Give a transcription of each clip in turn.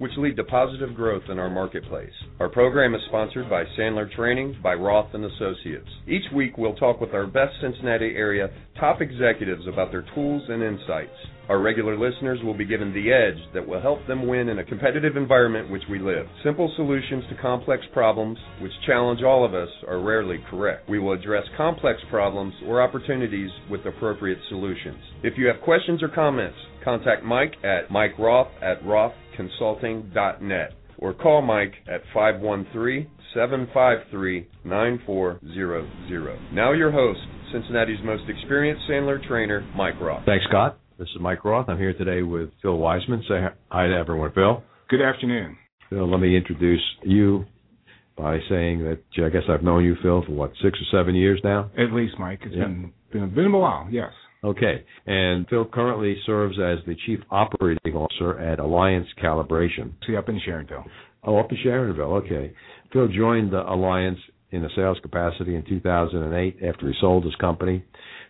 which lead to positive growth in our marketplace. Our program is sponsored by Sandler Training by Roth and Associates. Each week we'll talk with our best Cincinnati area top executives about their tools and insights. Our regular listeners will be given the edge that will help them win in a competitive environment which we live. Simple solutions to complex problems, which challenge all of us, are rarely correct. We will address complex problems or opportunities with appropriate solutions. If you have questions or comments, contact Mike at Mike Roth at rothconsulting.net or call Mike at 513 753 9400. Now, your host, Cincinnati's most experienced Sandler trainer, Mike Roth. Thanks, Scott. This is Mike Roth. I'm here today with Phil Wiseman. Say hi to everyone, Phil. Good afternoon. Phil, let me introduce you by saying that I guess I've known you, Phil, for what six or seven years now. At least, Mike. It's yeah. been, been been a while. Yes. Okay. And Phil currently serves as the Chief Operating Officer at Alliance Calibration. See, up in Sharonville. Oh, up in Sharonville. Okay. Phil joined the Alliance in a sales capacity in 2008 after he sold his company,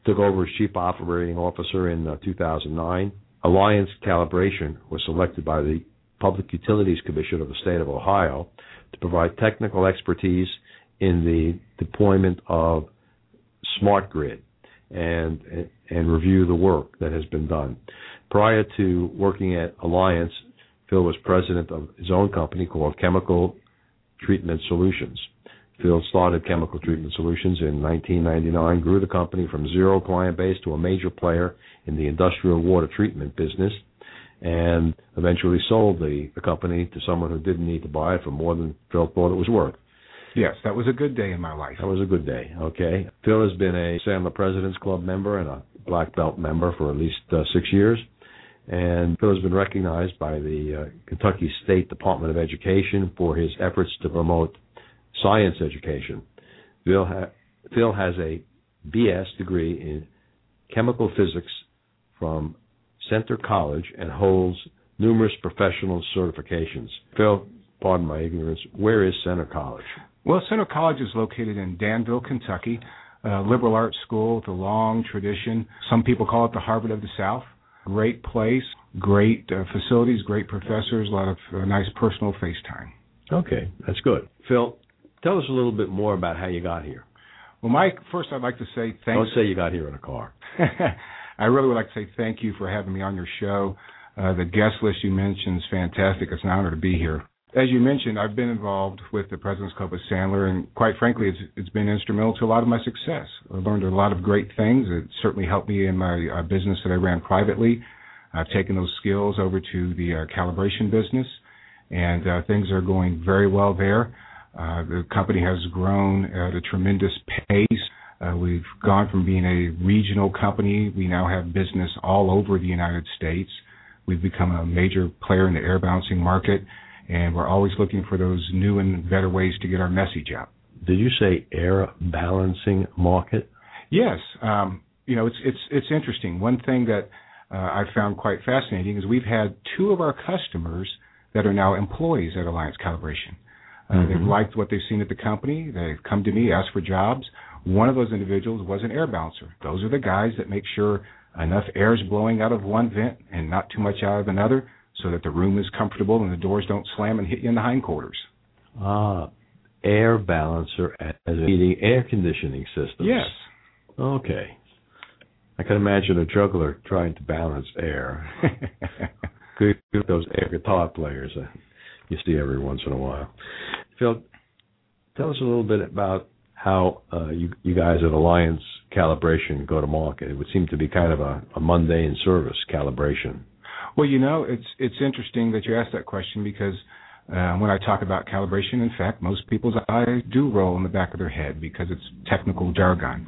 took over as Chief Operating Officer in uh, 2009. Alliance Calibration was selected by the Public Utilities Commission of the state of Ohio to provide technical expertise in the deployment of smart grid and and review the work that has been done. Prior to working at Alliance, Phil was president of his own company called Chemical Treatment Solutions. Phil started Chemical Treatment Solutions in 1999, grew the company from zero client base to a major player in the industrial water treatment business, and eventually sold the, the company to someone who didn't need to buy it for more than Phil thought it was worth. Yes, that was a good day in my life. That was a good day. Okay. Phil has been a Sandler President's Club member and a black belt member for at least uh, six years. And Phil has been recognized by the uh, Kentucky State Department of Education for his efforts to promote science education. Phil, ha- Phil has a BS degree in chemical physics from Centre College and holds numerous professional certifications. Phil, pardon my ignorance, where is Centre College? Well, Centre College is located in Danville, Kentucky, a liberal arts school with a long tradition. Some people call it the Harvard of the South. Great place, great uh, facilities, great professors, a lot of uh, nice personal face time. Okay, that's good. Phil, tell us a little bit more about how you got here. Well, Mike, first I'd like to say thanks. Don't say you got here in a car. I really would like to say thank you for having me on your show. Uh, the guest list you mentioned is fantastic. It's an honor to be here as you mentioned, I've been involved with the President's Club with Sandler, and quite frankly, it's it's been instrumental to a lot of my success. I've learned a lot of great things. It certainly helped me in my uh, business that I ran privately. I've taken those skills over to the uh, calibration business, and uh, things are going very well there. Uh, the company has grown at a tremendous pace. Uh, we've gone from being a regional company. We now have business all over the United States. We've become a major player in the air balancing market and we're always looking for those new and better ways to get our message out. Did you say air balancing market? Yes. Um, you know, it's it's it's interesting. One thing that uh, I found quite fascinating is we've had two of our customers that are now employees at Alliance Calibration. Uh, mm-hmm. They've liked what they've seen at the company. They've come to me, asked for jobs. One of those individuals was an air balancer. Those are the guys that make sure enough air is blowing out of one vent and not too much out of another so that the room is comfortable and the doors don't slam and hit you in the hindquarters. Ah, air balancer as heating air conditioning systems. Yes. Okay. I can imagine a juggler trying to balance air. Good, those air guitar players uh, you see every once in a while. Phil, tell us a little bit about how uh, you, you guys at Alliance Calibration go to market. It would seem to be kind of a, a mundane service, calibration. Well, you know, it's it's interesting that you asked that question because uh, when I talk about calibration, in fact, most people's eyes do roll in the back of their head because it's technical jargon.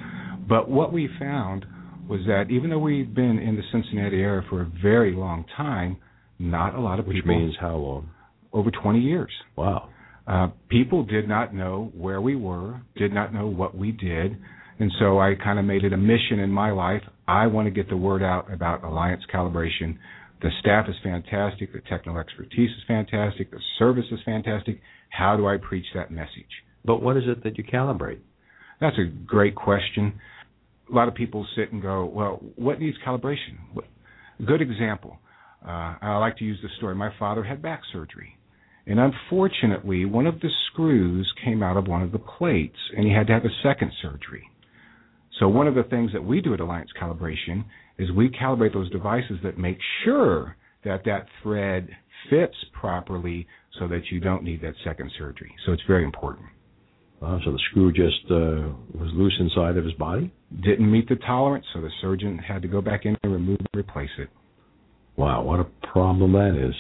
But what we found was that even though we've been in the Cincinnati area for a very long time, not a lot of Which people. Which means how long? Over 20 years. Wow. Uh, people did not know where we were, did not know what we did. And so I kind of made it a mission in my life. I want to get the word out about Alliance calibration. The staff is fantastic. The technical expertise is fantastic. The service is fantastic. How do I preach that message? But what is it that you calibrate? That's a great question. A lot of people sit and go, well, what needs calibration? Good example. Uh, I like to use the story. My father had back surgery. And unfortunately, one of the screws came out of one of the plates, and he had to have a second surgery. So, one of the things that we do at Alliance Calibration is we calibrate those devices that make sure that that thread fits properly so that you don't need that second surgery. So, it's very important. Uh, so the screw just uh, was loose inside of his body? Didn't meet the tolerance, so the surgeon had to go back in and remove and replace it. Wow, what a problem that is.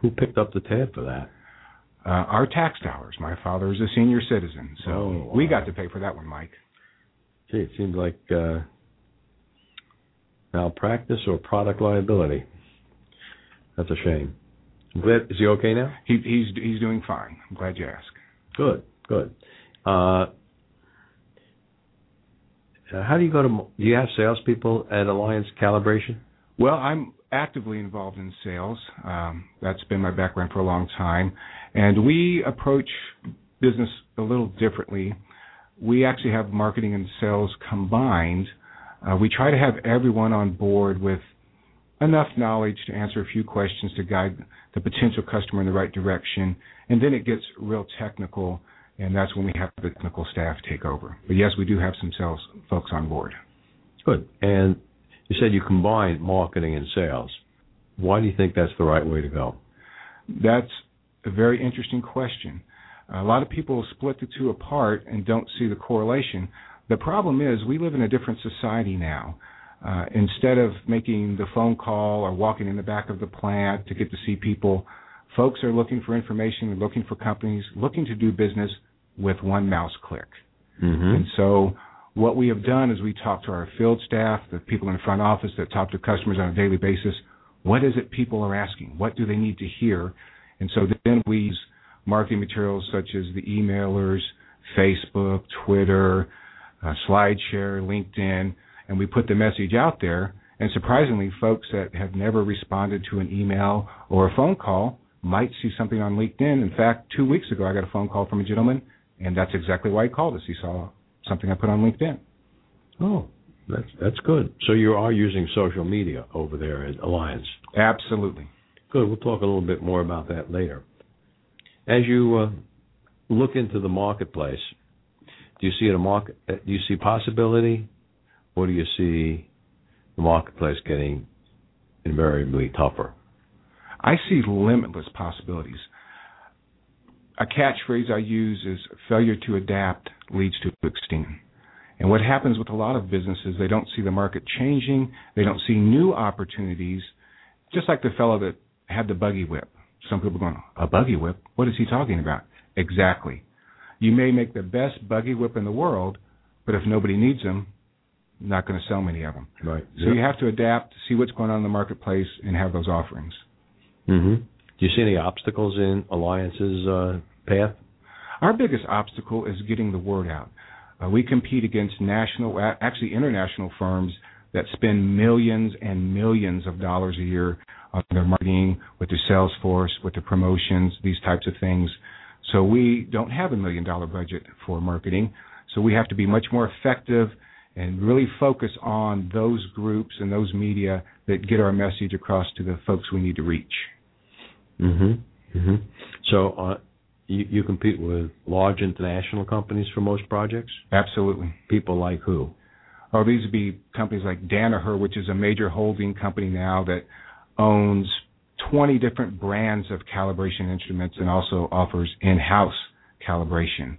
Who picked up the tab for that? Uh, our tax dollars. My father is a senior citizen, so oh, wow. we got to pay for that one, Mike. Gee, it seems like uh, malpractice or product liability. That's a shame. I'm glad. Is he okay now? He, he's he's doing fine. I'm glad you asked. Good, good. Uh, how do you go to? Do you have salespeople at Alliance Calibration? Well, I'm actively involved in sales. Um, that's been my background for a long time, and we approach business a little differently. We actually have marketing and sales combined. Uh, we try to have everyone on board with enough knowledge to answer a few questions to guide the potential customer in the right direction, and then it gets real technical and that's when we have the technical staff take over. But yes, we do have some sales folks on board. Good. And you said you combine marketing and sales. Why do you think that's the right way to go? That's a very interesting question. A lot of people split the two apart and don't see the correlation. The problem is we live in a different society now. Uh, instead of making the phone call or walking in the back of the plant to get to see people, folks are looking for information, looking for companies, looking to do business with one mouse click. Mm-hmm. And so what we have done is we talk to our field staff, the people in the front office that talk to customers on a daily basis. What is it people are asking? What do they need to hear? And so then we use marketing materials such as the emailers, Facebook, Twitter, uh, SlideShare, LinkedIn, and we put the message out there. And surprisingly, folks that have never responded to an email or a phone call might see something on LinkedIn. In fact, two weeks ago, I got a phone call from a gentleman and that's exactly why he called us. He saw something I put on LinkedIn. Oh, that's that's good. So you are using social media over there at Alliance. Absolutely. Good. We'll talk a little bit more about that later. As you uh, look into the marketplace, do you see a market? Uh, do you see possibility, or do you see the marketplace getting invariably tougher? I see limitless possibilities a catchphrase I use is failure to adapt leads to extinction. And what happens with a lot of businesses, they don't see the market changing, they don't see new opportunities, just like the fellow that had the buggy whip. Some people going, a buggy whip? What is he talking about? Exactly. You may make the best buggy whip in the world, but if nobody needs them, not going to sell many of them. Right. So yep. you have to adapt, see what's going on in the marketplace, and have those offerings. Mm-hmm. Do you see any obstacles in Alliance's uh, path? Our biggest obstacle is getting the word out. Uh, we compete against national, actually international firms that spend millions and millions of dollars a year on their marketing, with their sales force, with their promotions, these types of things. So we don't have a million dollar budget for marketing. So we have to be much more effective and really focus on those groups and those media that get our message across to the folks we need to reach. Mm-hmm. Mm-hmm. So uh, you, you compete with large international companies for most projects. Absolutely. People like who? Oh, these would be companies like Danaher, which is a major holding company now that owns 20 different brands of calibration instruments and also offers in-house calibration.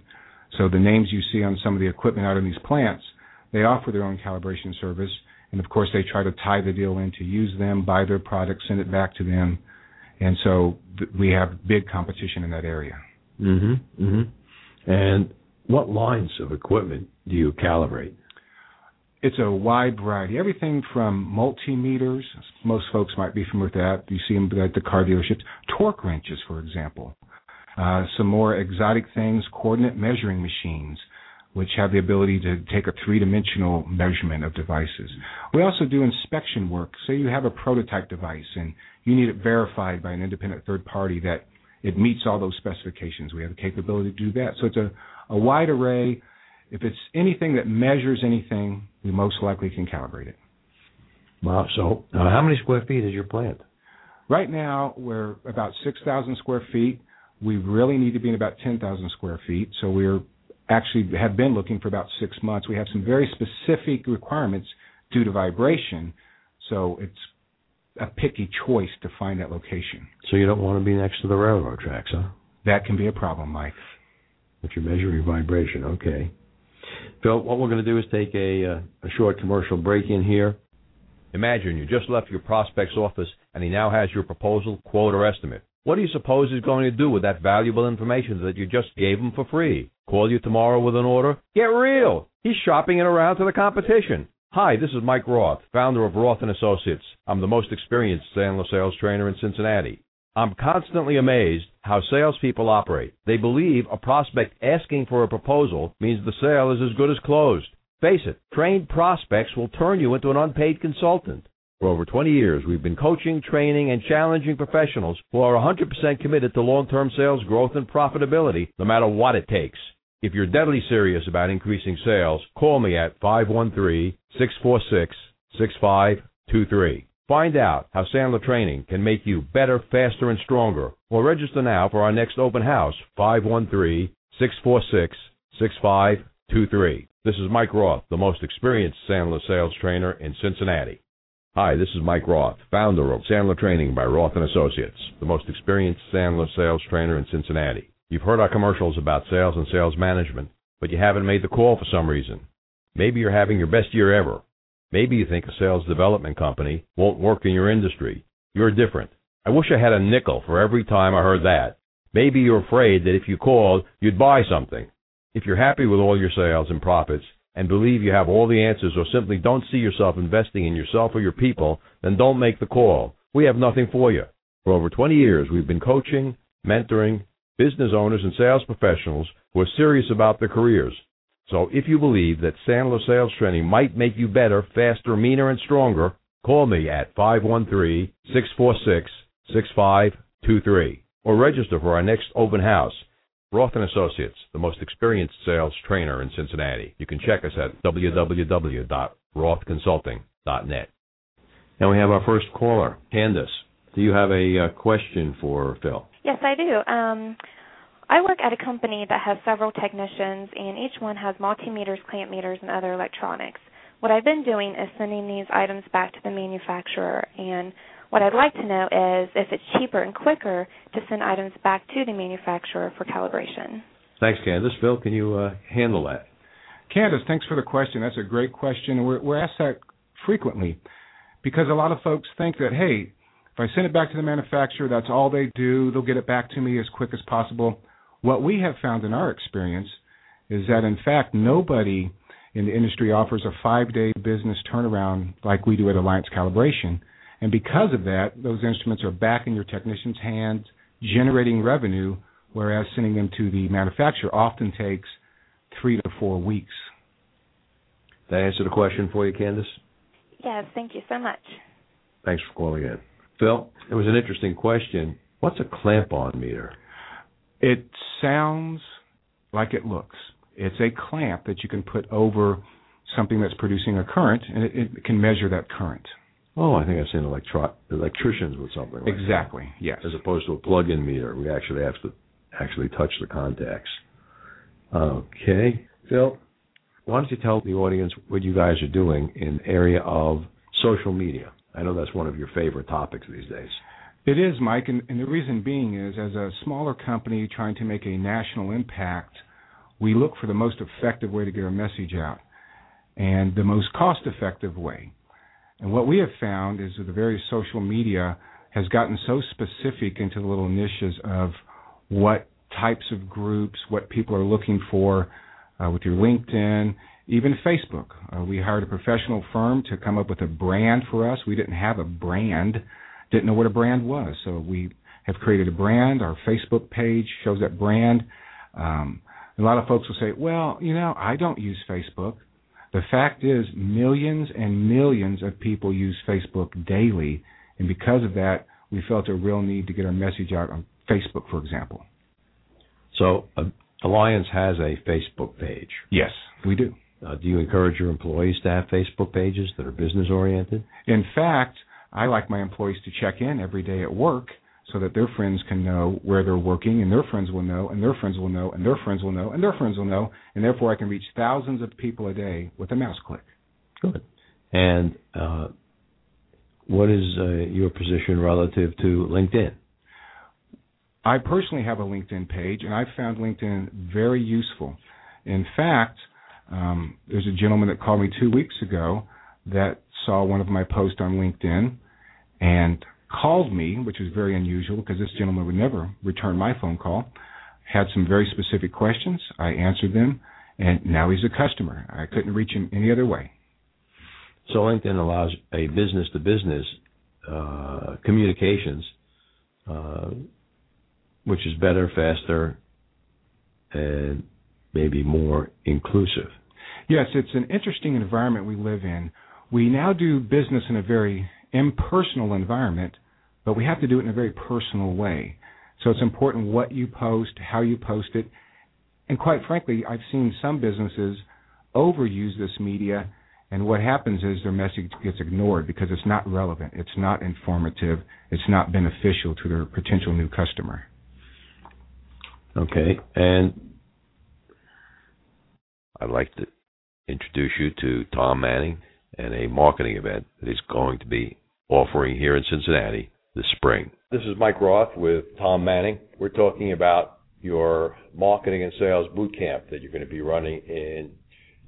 So the names you see on some of the equipment out in these plants, they offer their own calibration service, and of course they try to tie the deal in to use them, buy their product, send it back to them, and so th- we have big competition in that area. Mm-hmm. Mm-hmm. And what lines of equipment do you calibrate? It's a wide variety. Everything from multimeters, most folks might be familiar with that. You see them at the car dealerships. Torque wrenches, for example. Uh, some more exotic things, coordinate measuring machines, which have the ability to take a three dimensional measurement of devices. We also do inspection work. Say you have a prototype device and you need it verified by an independent third party that it meets all those specifications. We have the capability to do that. So it's a, a wide array. If it's anything that measures anything, we most likely can calibrate it. Wow. So, uh, how many square feet is your plant? Right now, we're about 6,000 square feet. We really need to be in about 10,000 square feet. So we're actually have been looking for about six months. We have some very specific requirements due to vibration. So it's a picky choice to find that location. So you don't want to be next to the railroad tracks, huh? That can be a problem, Mike. If you're measuring vibration, okay. Phil, what we're going to do is take a, uh, a short commercial break in here. Imagine you just left your prospect's office and he now has your proposal, quote, or estimate. What do you suppose he's going to do with that valuable information that you just gave him for free? Call you tomorrow with an order? Get real! He's shopping it around to the competition. Hi, this is Mike Roth, founder of Roth and Associates. I'm the most experienced Sandler sales trainer in Cincinnati. I'm constantly amazed how salespeople operate. They believe a prospect asking for a proposal means the sale is as good as closed. Face it, trained prospects will turn you into an unpaid consultant. For over 20 years, we've been coaching, training, and challenging professionals who are 100% committed to long-term sales growth and profitability, no matter what it takes. If you're deadly serious about increasing sales, call me at 513-646-6523. Find out how Sandler Training can make you better, faster, and stronger. Or register now for our next open house, 513-646-6523. This is Mike Roth, the most experienced Sandler sales trainer in Cincinnati. Hi, this is Mike Roth, founder of Sandler Training by Roth and Associates, the most experienced Sandler sales trainer in Cincinnati. You've heard our commercials about sales and sales management, but you haven't made the call for some reason. Maybe you're having your best year ever. Maybe you think a sales development company won't work in your industry. You're different. I wish I had a nickel for every time I heard that. Maybe you're afraid that if you called, you'd buy something. If you're happy with all your sales and profits and believe you have all the answers or simply don't see yourself investing in yourself or your people, then don't make the call. We have nothing for you. For over 20 years, we've been coaching, mentoring business owners and sales professionals who are serious about their careers. So if you believe that Sandler sales training might make you better, faster, meaner, and stronger, call me at 513-646-6523 or register for our next open house. Roth & Associates, the most experienced sales trainer in Cincinnati. You can check us at www.rothconsulting.net. And we have our first caller, Candace. Do you have a uh, question for Phil? Yes, I do. Um, I work at a company that has several technicians, and each one has multimeters, clamp meters, and other electronics. What I've been doing is sending these items back to the manufacturer, and what I'd like to know is if it's cheaper and quicker to send items back to the manufacturer for calibration. Thanks, Candace. Bill, can you uh, handle that? Candace, thanks for the question. That's a great question. We're, we're asked that frequently because a lot of folks think that, hey, if I send it back to the manufacturer, that's all they do. They'll get it back to me as quick as possible. What we have found in our experience is that, in fact, nobody in the industry offers a five day business turnaround like we do at Alliance Calibration. And because of that, those instruments are back in your technician's hands, generating revenue, whereas sending them to the manufacturer often takes three to four weeks. That answer the question for you, Candace? Yes, thank you so much. Thanks for calling in. Phil, it was an interesting question. What's a clamp on meter? It sounds like it looks. It's a clamp that you can put over something that's producing a current, and it, it can measure that current. Oh, I think I've seen electro- electricians with something like exactly. That. Yes. As opposed to a plug-in meter, we actually have to actually touch the contacts. Okay, Phil, why don't you tell the audience what you guys are doing in the area of social media? I know that's one of your favorite topics these days. It is, Mike, and, and the reason being is as a smaller company trying to make a national impact, we look for the most effective way to get our message out and the most cost effective way. And what we have found is that the various social media has gotten so specific into the little niches of what types of groups, what people are looking for uh, with your LinkedIn, even Facebook. Uh, we hired a professional firm to come up with a brand for us. We didn't have a brand, didn't know what a brand was. So we have created a brand. Our Facebook page shows that brand. Um, a lot of folks will say, well, you know, I don't use Facebook. The fact is, millions and millions of people use Facebook daily. And because of that, we felt a real need to get our message out on Facebook, for example. So, uh, Alliance has a Facebook page. Yes, we do. Uh, do you encourage your employees to have Facebook pages that are business oriented? In fact, I like my employees to check in every day at work so that their friends can know where they're working and their friends will know and their friends will know and their friends will know and their friends will know and therefore I can reach thousands of people a day with a mouse click. Good. And uh, what is uh, your position relative to LinkedIn? I personally have a LinkedIn page and I've found LinkedIn very useful. In fact, um, there's a gentleman that called me two weeks ago that saw one of my posts on LinkedIn and called me, which was very unusual because this gentleman would never return my phone call. Had some very specific questions. I answered them, and now he's a customer. I couldn't reach him any other way. So LinkedIn allows a business to business communications, uh, which is better, faster, and maybe more inclusive. Yes, it's an interesting environment we live in. We now do business in a very impersonal environment, but we have to do it in a very personal way. So it's important what you post, how you post it. And quite frankly, I've seen some businesses overuse this media, and what happens is their message gets ignored because it's not relevant, it's not informative, it's not beneficial to their potential new customer. Okay, and I'd like to introduce you to Tom Manning and a marketing event that he's going to be offering here in Cincinnati this spring. This is Mike Roth with Tom Manning. We're talking about your marketing and sales boot camp that you're going to be running in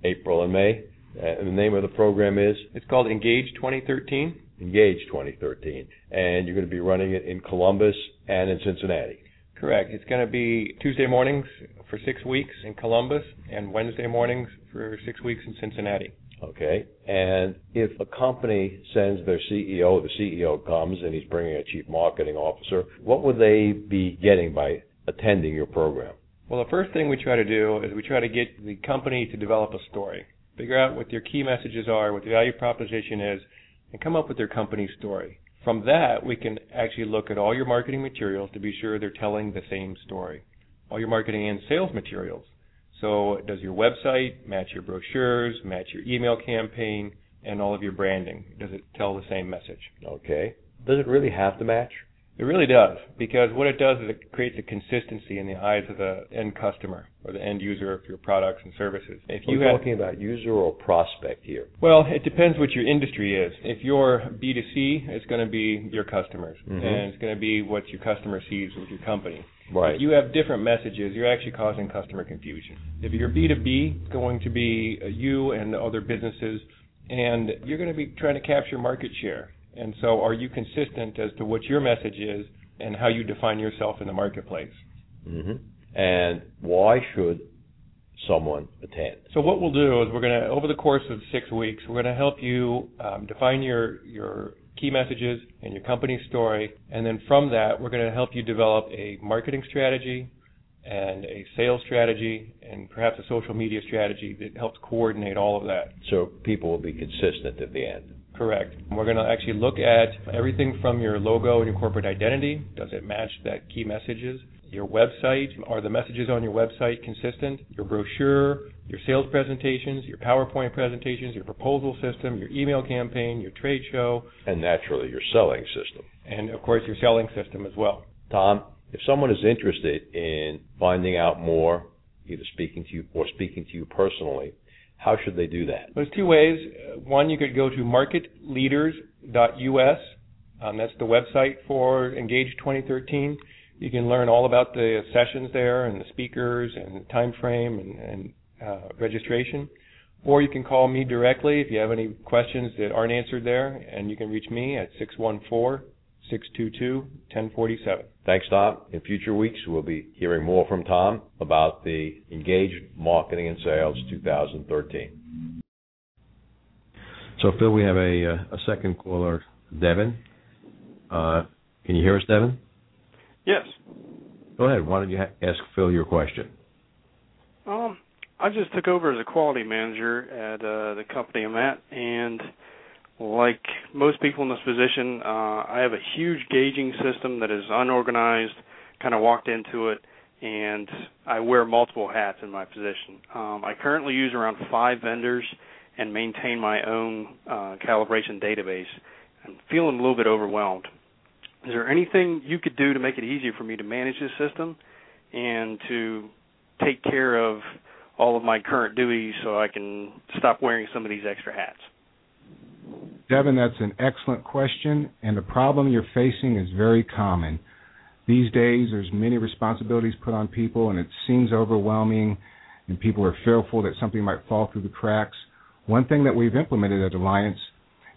April and May. And the name of the program is? It's called Engage 2013. Engage 2013. And you're going to be running it in Columbus and in Cincinnati. Correct. It's going to be Tuesday mornings for six weeks in Columbus and Wednesday mornings for six weeks in Cincinnati. Okay. And if a company sends their CEO, the CEO comes and he's bringing a chief marketing officer, what would they be getting by attending your program? Well, the first thing we try to do is we try to get the company to develop a story, figure out what their key messages are, what the value proposition is, and come up with their company story. From that, we can actually look at all your marketing materials to be sure they're telling the same story. All your marketing and sales materials. So, does your website match your brochures, match your email campaign, and all of your branding? Does it tell the same message? Okay. Does it really have to match? It really does, because what it does is it creates a consistency in the eyes of the end customer or the end user of your products and services. If you are talking about user or prospect here. Well, it depends what your industry is. If you're B2C, it's going to be your customers, mm-hmm. and it's going to be what your customer sees with your company. Right. If you have different messages, you're actually causing customer confusion. If you're B2B, it's going to be you and other businesses, and you're going to be trying to capture market share. And so, are you consistent as to what your message is and how you define yourself in the marketplace? Mm-hmm. And why should someone attend? So, what we'll do is we're going to, over the course of six weeks, we're going to help you um, define your your key messages and your company story, and then from that, we're going to help you develop a marketing strategy and a sales strategy and perhaps a social media strategy that helps coordinate all of that. So people will be consistent at the end. Correct. We're going to actually look at everything from your logo and your corporate identity. Does it match that key messages? Your website, are the messages on your website consistent? Your brochure, your sales presentations, your PowerPoint presentations, your proposal system, your email campaign, your trade show. And naturally, your selling system. And of course, your selling system as well. Tom, if someone is interested in finding out more, either speaking to you or speaking to you personally, how should they do that? There's two ways. One, you could go to marketleaders.us. Um, that's the website for Engage 2013. You can learn all about the sessions there and the speakers and the time frame and, and uh, registration. Or you can call me directly if you have any questions that aren't answered there, and you can reach me at 614 622 1047. Thanks, Tom. In future weeks, we'll be hearing more from Tom about the Engage Marketing and Sales 2013. So, Phil, we have a, uh, a second caller, Devin. Uh, can you hear us, Devin? Yes. Go ahead. Why don't you ha- ask Phil your question? Um, I just took over as a quality manager at uh, the company I'm at, and like most people in this position, uh, I have a huge gauging system that is unorganized. Kind of walked into it, and I wear multiple hats in my position. Um, I currently use around five vendors and maintain my own uh, calibration database. I'm feeling a little bit overwhelmed. Is there anything you could do to make it easier for me to manage this system and to take care of all of my current duties so I can stop wearing some of these extra hats? Devin, that's an excellent question, and the problem you're facing is very common. These days, there's many responsibilities put on people, and it seems overwhelming, and people are fearful that something might fall through the cracks. One thing that we've implemented at Alliance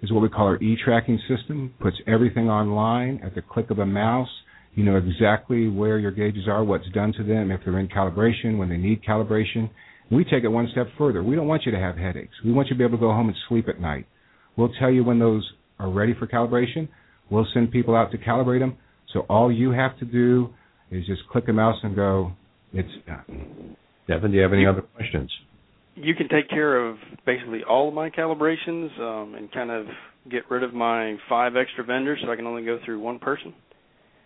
is what we call our e-tracking system. Puts everything online at the click of a mouse. You know exactly where your gauges are, what's done to them, if they're in calibration, when they need calibration. We take it one step further. We don't want you to have headaches. We want you to be able to go home and sleep at night. We'll tell you when those are ready for calibration. We'll send people out to calibrate them. So all you have to do is just click a mouse and go, it's done. Devin, do you have any other questions? You can take care of basically all of my calibrations um, and kind of get rid of my five extra vendors so I can only go through one person?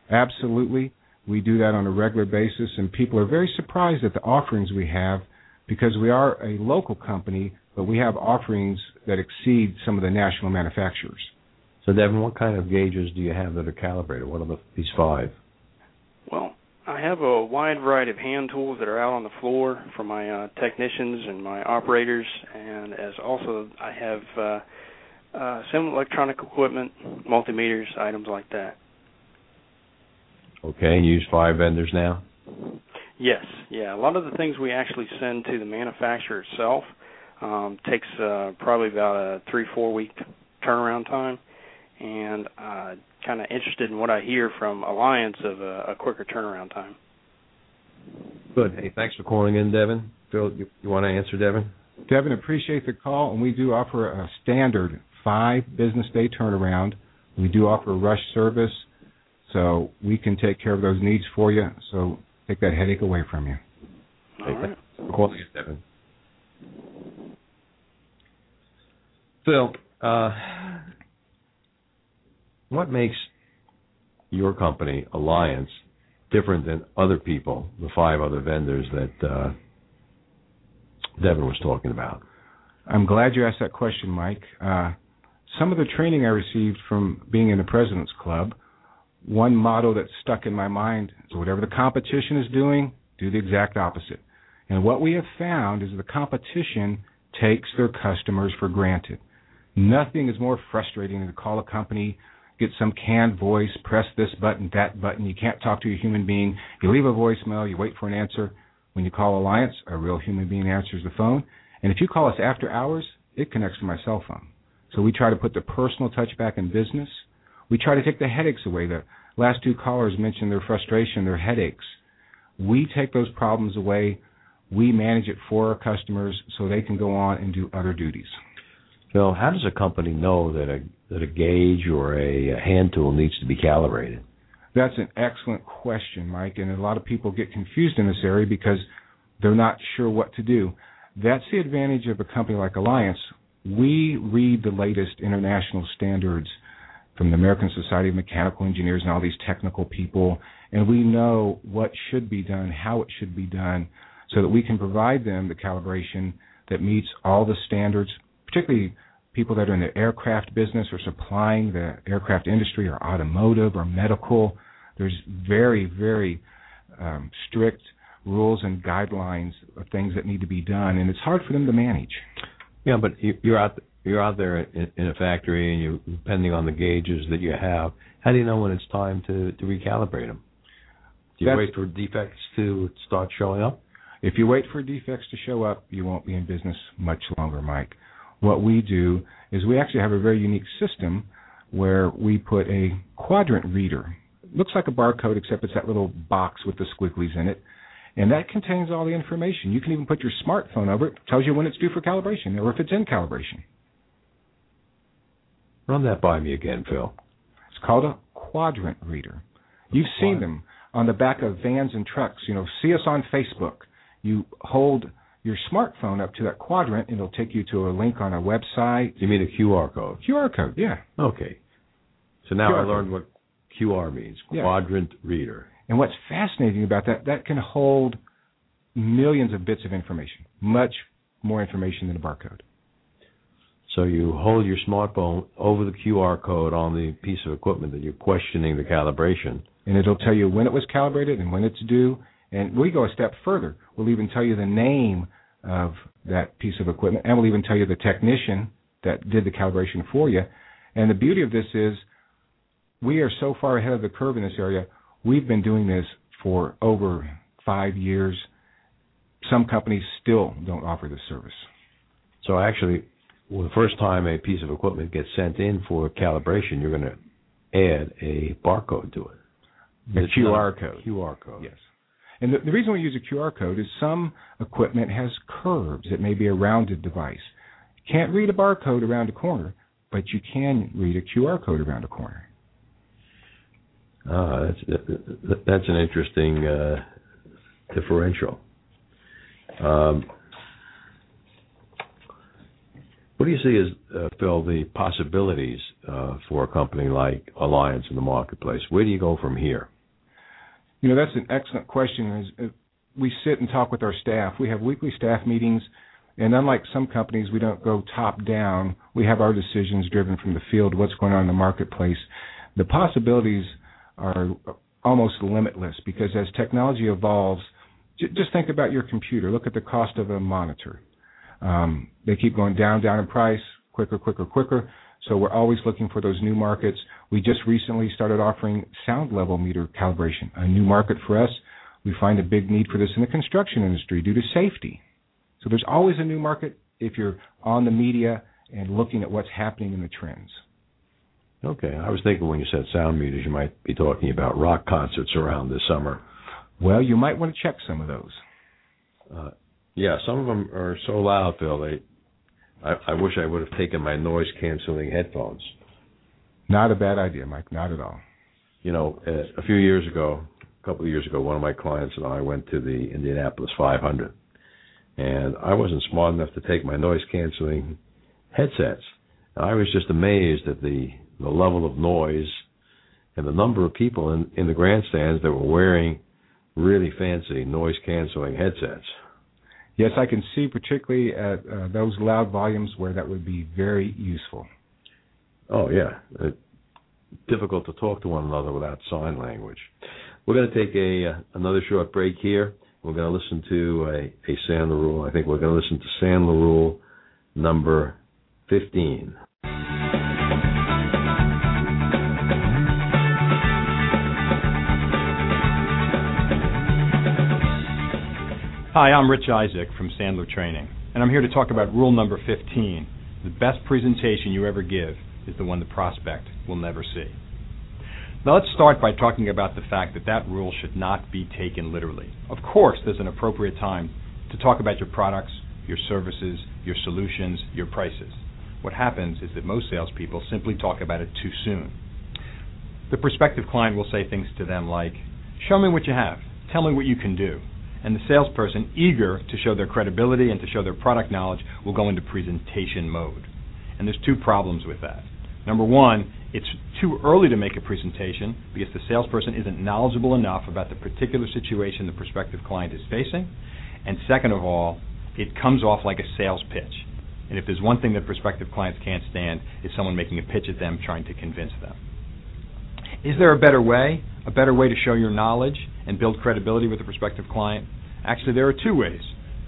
Absolutely. We do that on a regular basis, and people are very surprised at the offerings we have because we are a local company, but we have offerings that exceed some of the national manufacturers. So, Devin, what kind of gauges do you have that are calibrated? What are the, these five? Well, I have a wide variety of hand tools that are out on the floor for my uh, technicians and my operators, and as also I have uh, uh, some electronic equipment, multimeters, items like that. Okay, and you use five vendors now? Yes, yeah. A lot of the things we actually send to the manufacturer itself um, takes uh, probably about a three four week turnaround time, and uh, kind of interested in what I hear from Alliance of a, a quicker turnaround time. Good. Hey, thanks for calling in, Devin. Phil, you, you want to answer, Devin? Devin, appreciate the call, and we do offer a standard five business day turnaround. We do offer rush service, so we can take care of those needs for you. So take that headache away from you. All right. Calling it, Devin. Phil, uh, what makes your company, Alliance, different than other people, the five other vendors that uh, Devin was talking about? I'm glad you asked that question, Mike. Uh, some of the training I received from being in the President's Club, one motto that stuck in my mind is whatever the competition is doing, do the exact opposite. And what we have found is the competition takes their customers for granted. Nothing is more frustrating than to call a company, get some canned voice, press this button, that button. You can't talk to a human being. You leave a voicemail, you wait for an answer. When you call Alliance, a real human being answers the phone. And if you call us after hours, it connects to my cell phone. So we try to put the personal touch back in business. We try to take the headaches away. The last two callers mentioned their frustration, their headaches. We take those problems away. We manage it for our customers so they can go on and do other duties. Phil, how does a company know that a that a gauge or a, a hand tool needs to be calibrated? That's an excellent question, Mike, and a lot of people get confused in this area because they're not sure what to do. That's the advantage of a company like Alliance. We read the latest international standards from the American Society of Mechanical Engineers and all these technical people, and we know what should be done, how it should be done, so that we can provide them the calibration that meets all the standards, particularly people that are in the aircraft business or supplying the aircraft industry or automotive or medical. There's very, very um, strict rules and guidelines of things that need to be done, and it's hard for them to manage. Yeah, but you're out you're out there in, a factory, and you depending on the gauges that you have. How do you know when it's time to to recalibrate them? Do you That's, wait for defects to start showing up? If you wait for defects to show up, you won't be in business much longer, Mike. What we do is we actually have a very unique system where we put a quadrant reader. It looks like a barcode, except it's that little box with the squigglies in it. And that contains all the information. You can even put your smartphone over it. it tells you when it's due for calibration or if it's in calibration. Run that by me again, Phil. It's called a quadrant reader. You've seen them on the back of vans and trucks. You know, see us on Facebook. You hold your smartphone up to that quadrant, and it'll take you to a link on a website. You mean a QR code? QR code, yeah. Okay. So now QR I learned what QR means. Yeah. Quadrant reader. And what's fascinating about that, that can hold millions of bits of information, much more information than a barcode. So you hold your smartphone over the QR code on the piece of equipment that you're questioning the calibration. And it'll tell you when it was calibrated and when it's due. And we go a step further. We'll even tell you the name of that piece of equipment, and we'll even tell you the technician that did the calibration for you. And the beauty of this is we are so far ahead of the curve in this area. We've been doing this for over five years. Some companies still don't offer this service. So actually, well, the first time a piece of equipment gets sent in for calibration, you're going to add a barcode to it. A QR not code. QR code. Yes. And the, the reason we use a QR code is some equipment has curves. It may be a rounded device. You can't read a barcode around a corner, but you can read a QR code around a corner. Ah, that's that's an interesting uh, differential. Um, what do you see as uh, Phil the possibilities uh, for a company like Alliance in the marketplace? Where do you go from here? You know, that's an excellent question. As, uh, we sit and talk with our staff. We have weekly staff meetings, and unlike some companies, we don't go top down. We have our decisions driven from the field, what's going on in the marketplace. The possibilities are almost limitless because as technology evolves, j- just think about your computer. Look at the cost of a monitor. Um, they keep going down, down in price, quicker, quicker, quicker. So we're always looking for those new markets. We just recently started offering sound level meter calibration, a new market for us. We find a big need for this in the construction industry due to safety. So there's always a new market if you're on the media and looking at what's happening in the trends. Okay, I was thinking when you said sound meters, you might be talking about rock concerts around this summer. Well, you might want to check some of those. Uh, yeah, some of them are so loud, Phil. I, I wish I would have taken my noise canceling headphones. Not a bad idea, Mike. Not at all. You know, uh, a few years ago, a couple of years ago, one of my clients and I went to the Indianapolis 500, and I wasn't smart enough to take my noise canceling headsets. And I was just amazed at the the level of noise and the number of people in in the grandstands that were wearing really fancy noise canceling headsets. Yes, I can see particularly at uh, those loud volumes where that would be very useful. Oh yeah, uh, difficult to talk to one another without sign language. We're going to take a uh, another short break here. We're going to listen to a, a rule. I think we're going to listen to Sandler rule number fifteen. Hi, I'm Rich Isaac from Sandler Training, and I'm here to talk about rule number 15. The best presentation you ever give is the one the prospect will never see. Now, let's start by talking about the fact that that rule should not be taken literally. Of course, there's an appropriate time to talk about your products, your services, your solutions, your prices. What happens is that most salespeople simply talk about it too soon. The prospective client will say things to them like, Show me what you have, tell me what you can do and the salesperson, eager to show their credibility and to show their product knowledge, will go into presentation mode. And there's two problems with that. Number one, it's too early to make a presentation because the salesperson isn't knowledgeable enough about the particular situation the prospective client is facing. And second of all, it comes off like a sales pitch. And if there's one thing that prospective clients can't stand, it's someone making a pitch at them trying to convince them. Is there a better way? A better way to show your knowledge and build credibility with a prospective client? Actually, there are two ways.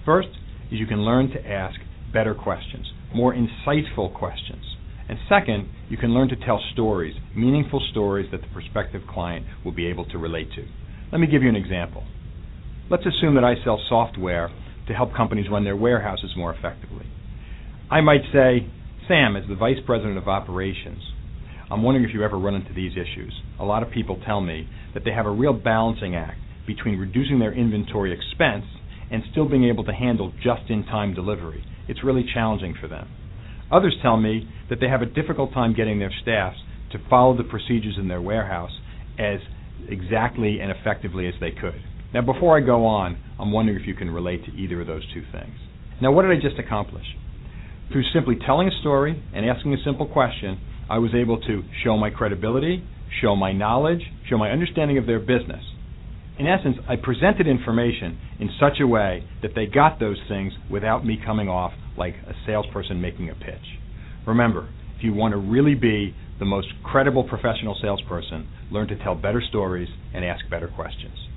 First is you can learn to ask better questions, more insightful questions. And second, you can learn to tell stories, meaningful stories that the prospective client will be able to relate to. Let me give you an example. Let's assume that I sell software to help companies run their warehouses more effectively. I might say, Sam, as the Vice President of Operations, I'm wondering if you ever run into these issues. A lot of people tell me that they have a real balancing act between reducing their inventory expense and still being able to handle just in time delivery. It's really challenging for them. Others tell me that they have a difficult time getting their staffs to follow the procedures in their warehouse as exactly and effectively as they could. Now, before I go on, I'm wondering if you can relate to either of those two things. Now, what did I just accomplish? Through simply telling a story and asking a simple question, I was able to show my credibility, show my knowledge, show my understanding of their business. In essence, I presented information in such a way that they got those things without me coming off like a salesperson making a pitch. Remember, if you want to really be the most credible professional salesperson, learn to tell better stories and ask better questions.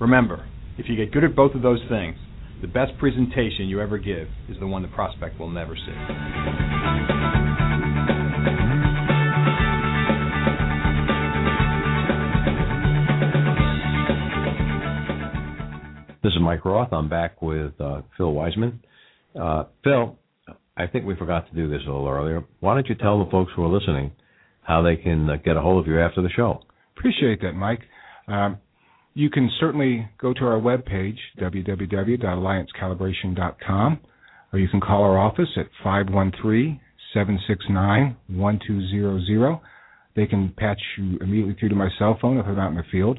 Remember, if you get good at both of those things, the best presentation you ever give is the one the prospect will never see. This is Mike Roth. I'm back with uh, Phil Wiseman. Uh, Phil, I think we forgot to do this a little earlier. Why don't you tell the folks who are listening how they can uh, get a hold of you after the show? Appreciate that, Mike. Um, you can certainly go to our webpage, www.alliancecalibration.com, or you can call our office at 513 769 1200. They can patch you immediately through to my cell phone if I'm out in the field.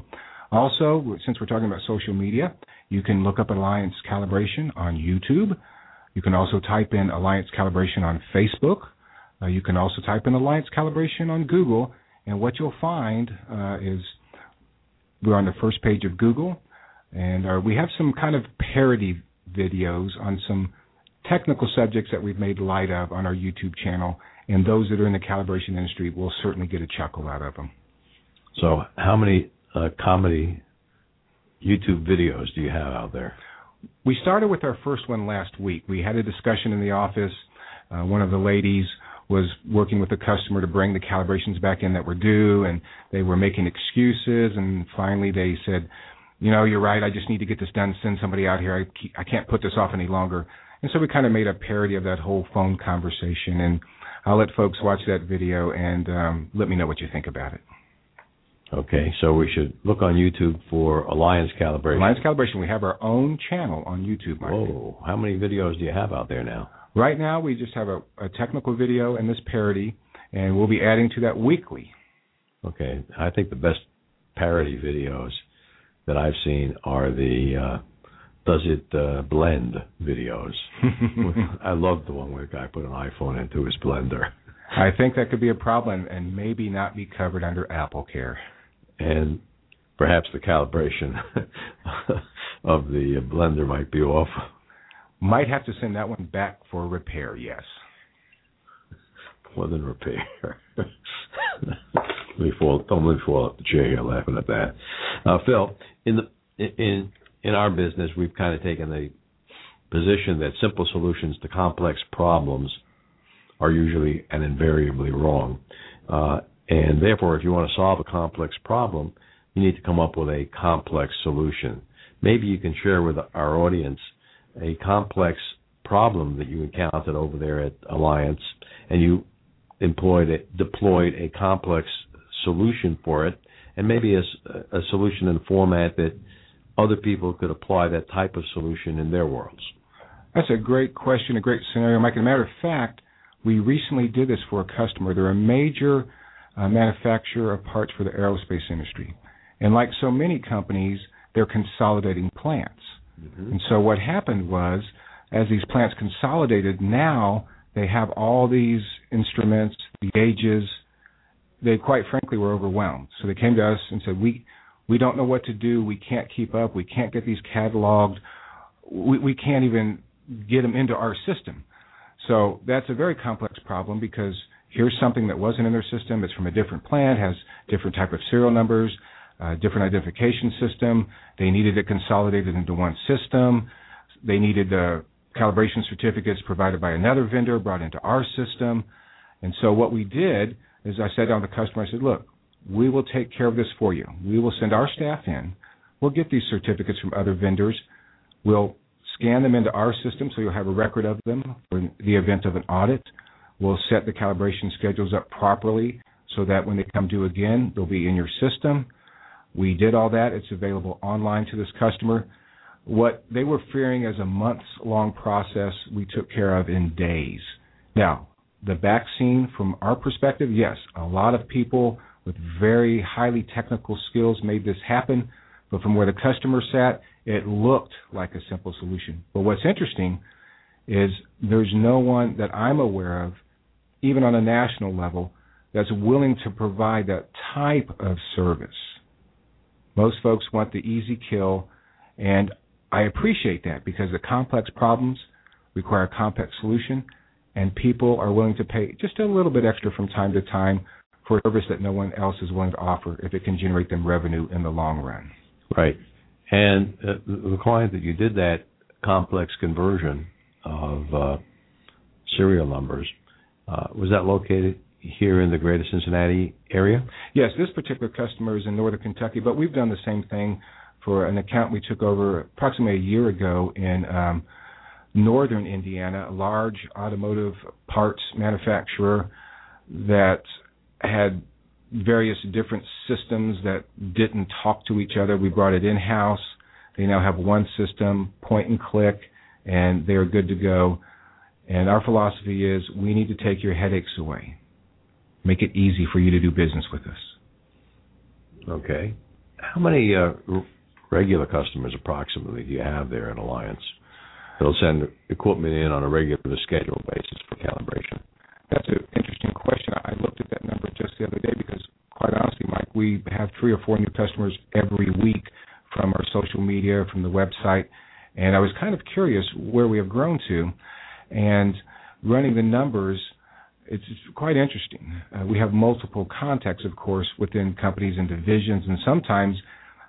Also, since we're talking about social media, you can look up Alliance Calibration on YouTube. You can also type in Alliance Calibration on Facebook. Uh, you can also type in Alliance Calibration on Google, and what you'll find uh, is we're on the first page of Google, and uh, we have some kind of parody videos on some technical subjects that we've made light of on our YouTube channel, and those that are in the calibration industry will certainly get a chuckle out of them. So, how many uh, comedy YouTube videos do you have out there? We started with our first one last week. We had a discussion in the office. Uh, one of the ladies was working with the customer to bring the calibrations back in that were due, and they were making excuses. And finally, they said, "You know, you're right. I just need to get this done. Send somebody out here. I I can't put this off any longer." And so we kind of made a parody of that whole phone conversation. And I'll let folks watch that video and um, let me know what you think about it. Okay, so we should look on YouTube for Alliance Calibration. Alliance Calibration. We have our own channel on YouTube. Mike. Whoa! How many videos do you have out there now? Right now, we just have a, a technical video and this parody, and we'll be adding to that weekly. Okay, I think the best parody videos that I've seen are the uh, "Does It uh, Blend" videos. I love the one where a guy put an iPhone into his blender. I think that could be a problem and maybe not be covered under Apple Care. And perhaps the calibration of the blender might be off. Might have to send that one back for repair, yes. More than repair. let me fall don't let me fall off the chair here laughing at that. Uh, Phil, in the in in our business we've kind of taken the position that simple solutions to complex problems are usually and invariably wrong. Uh, and therefore, if you want to solve a complex problem, you need to come up with a complex solution. Maybe you can share with our audience a complex problem that you encountered over there at Alliance, and you employed it, deployed a complex solution for it, and maybe a, a solution in a format that other people could apply that type of solution in their worlds. That's a great question, a great scenario, Mike. As a matter of fact, we recently did this for a customer. They're a major uh, manufacturer of parts for the aerospace industry. And like so many companies, they're consolidating plants. Mm-hmm. And so what happened was, as these plants consolidated, now they have all these instruments, the gauges. They quite frankly were overwhelmed. So they came to us and said, "We we don't know what to do. We can't keep up. We can't get these cataloged. We we can't even get them into our system." So that's a very complex problem because here's something that wasn't in their system. It's from a different plant, has different type of serial numbers, uh, different identification system. They needed it consolidated into one system. They needed the calibration certificates provided by another vendor brought into our system. And so what we did is I down with the customer. I said, look, we will take care of this for you. We will send our staff in. We'll get these certificates from other vendors. We'll scan them into our system so you'll have a record of them for the event of an audit. We'll set the calibration schedules up properly so that when they come due again, they'll be in your system. We did all that. It's available online to this customer. What they were fearing as a months long process, we took care of in days. Now, the vaccine, from our perspective, yes, a lot of people with very highly technical skills made this happen, But from where the customer sat, it looked like a simple solution. But what's interesting is there's no one that I'm aware of, even on a national level, that's willing to provide that type of service. Most folks want the easy kill, and I appreciate that because the complex problems require a complex solution, and people are willing to pay just a little bit extra from time to time for a service that no one else is willing to offer if it can generate them revenue in the long run. Right. And uh, the client that you did that complex conversion of uh, serial numbers, uh, was that located here in the greater Cincinnati area? Yes, this particular customer is in northern Kentucky, but we've done the same thing for an account we took over approximately a year ago in um, northern Indiana, a large automotive parts manufacturer that had various different systems that didn't talk to each other. We brought it in house. They now have one system, point and click, and they're good to go. And our philosophy is we need to take your headaches away. Make it easy for you to do business with us. Okay. How many uh, regular customers approximately do you have there at Alliance? They'll send equipment in on a regular schedule basis for calibration. That's an interesting question. I looked at that number just the other day because, quite honestly, Mike, we have three or four new customers every week from our social media, from the website, and I was kind of curious where we have grown to. And running the numbers, it's quite interesting. Uh, we have multiple contacts, of course, within companies and divisions, and sometimes